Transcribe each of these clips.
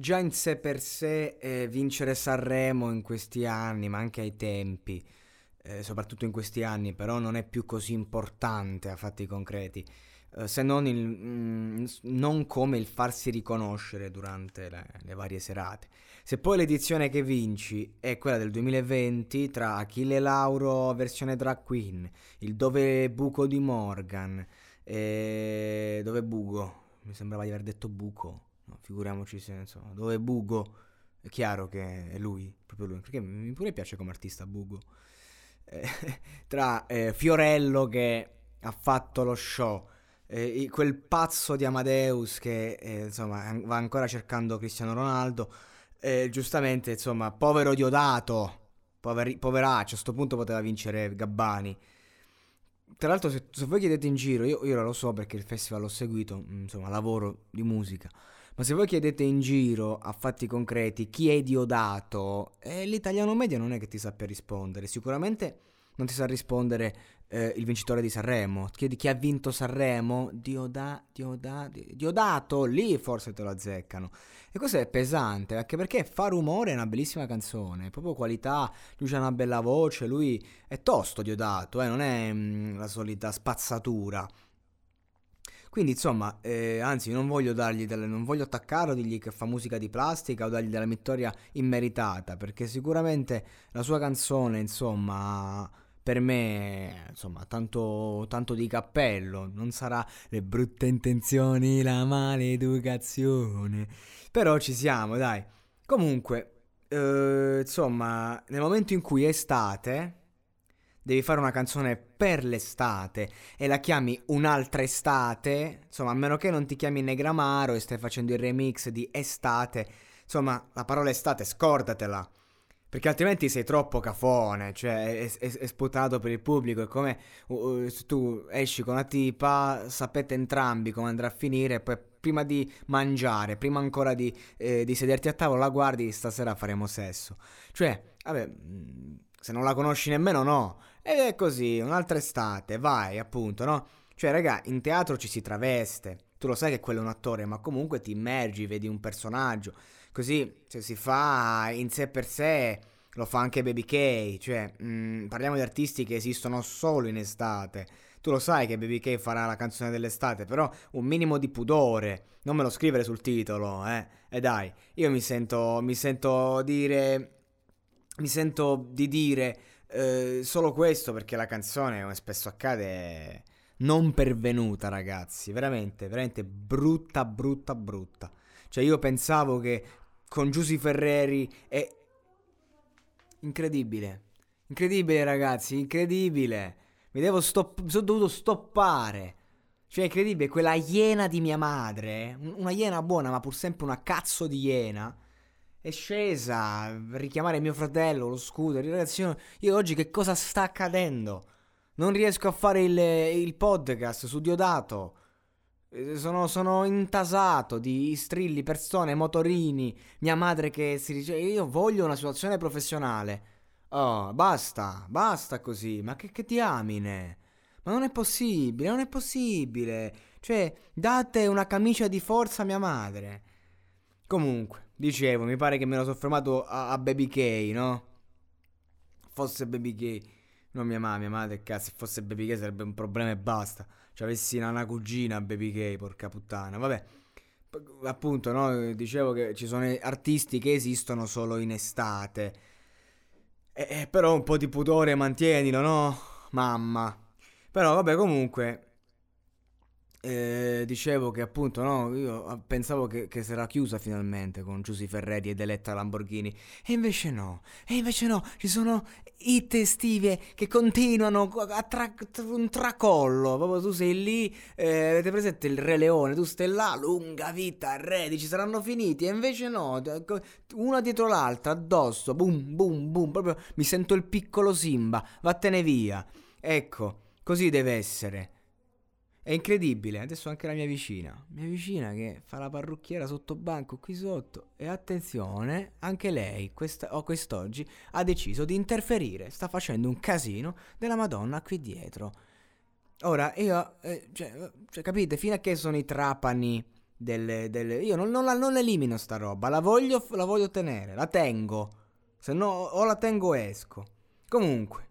Già in sé per sé eh, vincere Sanremo in questi anni, ma anche ai tempi, eh, soprattutto in questi anni, però non è più così importante a fatti concreti, eh, se non, il, mm, non come il farsi riconoscere durante le, le varie serate. Se poi l'edizione che vinci è quella del 2020 tra Achille Lauro versione drag queen, il Dove Buco di Morgan, e Dove Bugo, mi sembrava di aver detto Buco, figuriamoci se insomma, Dove Bugo, è chiaro che è lui, proprio lui, perché mi pure piace come artista Bugo. Eh, tra eh, Fiorello che ha fatto lo show, eh, quel pazzo di Amadeus che eh, insomma va ancora cercando Cristiano Ronaldo eh, giustamente, insomma, povero Diodato, poveri, poveraccio, a questo punto poteva vincere Gabbani. Tra l'altro, se, se voi chiedete in giro, io, io lo so perché il festival l'ho seguito, mm, insomma, lavoro di musica. Ma se voi chiedete in giro a fatti concreti chi è Diodato, eh, l'italiano medio non è che ti sappia rispondere. Sicuramente non ti sa rispondere eh, il vincitore di Sanremo. Chiedi chi ha vinto Sanremo, Dioda, Dioda, Diodato, lì forse te lo azzeccano. E questo è pesante, anche perché fa rumore è una bellissima canzone, proprio qualità, lui ha una bella voce, lui è tosto Diodato, eh, non è mm, la solita spazzatura. Quindi insomma, eh, anzi non voglio dargli delle, non voglio attaccarlo, dirgli che fa musica di plastica o dargli della vittoria immeritata, perché sicuramente la sua canzone, insomma, per me, insomma, tanto, tanto di cappello. Non sarà le brutte intenzioni, la maleducazione. Però ci siamo, dai. Comunque, eh, insomma, nel momento in cui è estate, devi fare una canzone per l'estate e la chiami un'altra estate, insomma, a meno che non ti chiami Negramaro e stai facendo il remix di estate, insomma, la parola estate scordatela. Perché altrimenti sei troppo cafone, cioè è, è, è sputato per il pubblico. È come uh, se tu esci con una tipa, sapete entrambi come andrà a finire. Poi prima di mangiare, prima ancora di, eh, di sederti a tavola, la guardi, stasera faremo sesso. Cioè, vabbè, mm, se non la conosci nemmeno, no. Ed è così, un'altra estate, vai, appunto, no? Cioè, raga, in teatro ci si traveste. Tu lo sai che quello è un attore, ma comunque ti immergi, vedi un personaggio. Così cioè, si fa in sé per sé, lo fa anche Baby K, cioè mh, mm, parliamo di artisti che esistono solo in estate. Tu lo sai che Baby K farà la canzone dell'estate, però un minimo di pudore, non me lo scrivere sul titolo, eh. E dai, io mi sento, mi sento dire, mi sento di dire eh, solo questo perché la canzone, come spesso accade, è non pervenuta, ragazzi. Veramente, veramente brutta, brutta, brutta. Cioè io pensavo che con Giusy Ferreri è incredibile. Incredibile ragazzi, incredibile. Mi devo stop... sono dovuto stoppare. Cioè, incredibile, quella iena di mia madre, una iena buona, ma pur sempre una cazzo di iena, è scesa richiamare mio fratello, lo scooter. Ragazzi, io, io oggi che cosa sta accadendo? Non riesco a fare il, il podcast su Diodato. Eh, sono, sono, intasato di strilli, persone, motorini, mia madre che si dice io voglio una situazione professionale. Oh, basta, basta così, ma che, che diamine? Ma non è possibile, non è possibile. Cioè, date una camicia di forza a mia madre. Comunque, dicevo, mi pare che me lo sono fermato a, a Baby K, no? Fosse Baby K, non mia mamma, mia madre, cazzo, se fosse Baby K sarebbe un problema e basta ci avessi una cugina Baby Gay, porca puttana. Vabbè, appunto, no? Dicevo che ci sono artisti che esistono solo in estate. E, e però un po' di pudore mantienilo, no? Mamma. Però vabbè, comunque... eh, dicevo che appunto no, io pensavo che, che sarà chiusa finalmente con Giusy Ferreri ed Eletta Lamborghini. E invece no, e invece no, ci sono hit estive che continuano a tra- un tracollo, proprio tu sei lì, eh, avete presente il Re Leone, tu stai là, lunga vita, re, dici saranno finiti. E invece no, una dietro l'altra, addosso, boom, boom, boom, proprio mi sento il piccolo Simba, vattene via, ecco, così deve essere. È incredibile, adesso anche la mia vicina, mia vicina che fa la parrucchiera sotto banco qui sotto. E attenzione, anche lei questa, o quest'oggi ha deciso di interferire, sta facendo un casino della Madonna qui dietro. Ora, io, eh, cioè, cioè, capite, fino a che sono i trapani delle... delle io non, non, la, non elimino sta roba, la voglio, la voglio tenere, la tengo, se no o la tengo o esco. Comunque,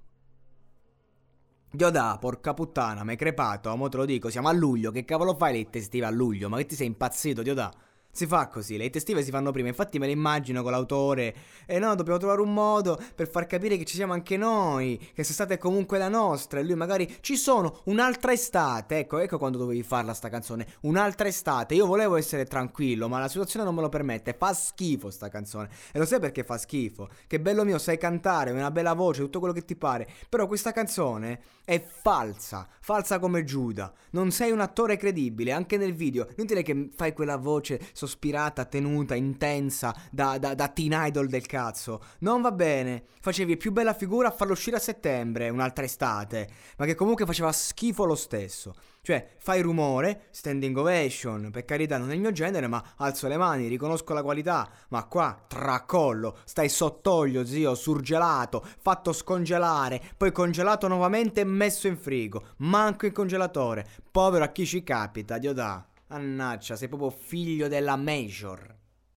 Diodà, porca puttana, mi hai crepato, mo te lo dico, siamo a luglio, che cavolo fai le estive a luglio? Ma che ti sei impazzito, Diodà? Si fa così, le hit estive si fanno prima, infatti me le immagino con l'autore. E no, dobbiamo trovare un modo per far capire che ci siamo anche noi, che quest'estate è comunque la nostra. E lui magari ci sono un'altra estate. Ecco, ecco quando dovevi farla sta canzone. Un'altra estate. Io volevo essere tranquillo, ma la situazione non me lo permette. Fa schifo sta canzone. E lo sai perché fa schifo? Che bello mio, sai cantare, hai una bella voce, tutto quello che ti pare. Però questa canzone è falsa, falsa come Giuda. Non sei un attore credibile, anche nel video. Inutile che fai quella voce sospirata, tenuta, intensa, da, da, da teen idol del cazzo. Non va bene. Facevi più bella figura a farlo uscire a settembre, un'altra estate, ma che comunque faceva schifo lo stesso. Cioè, fai rumore, standing ovation, per carità non è il mio genere, ma alzo le mani, riconosco la qualità, ma qua tracollo, stai sott'olio, zio, surgelato, fatto scongelare, poi congelato nuovamente e messo in frigo, manco in congelatore. Povero a chi ci capita, Dio da. Annaccia, sei proprio figlio della Major.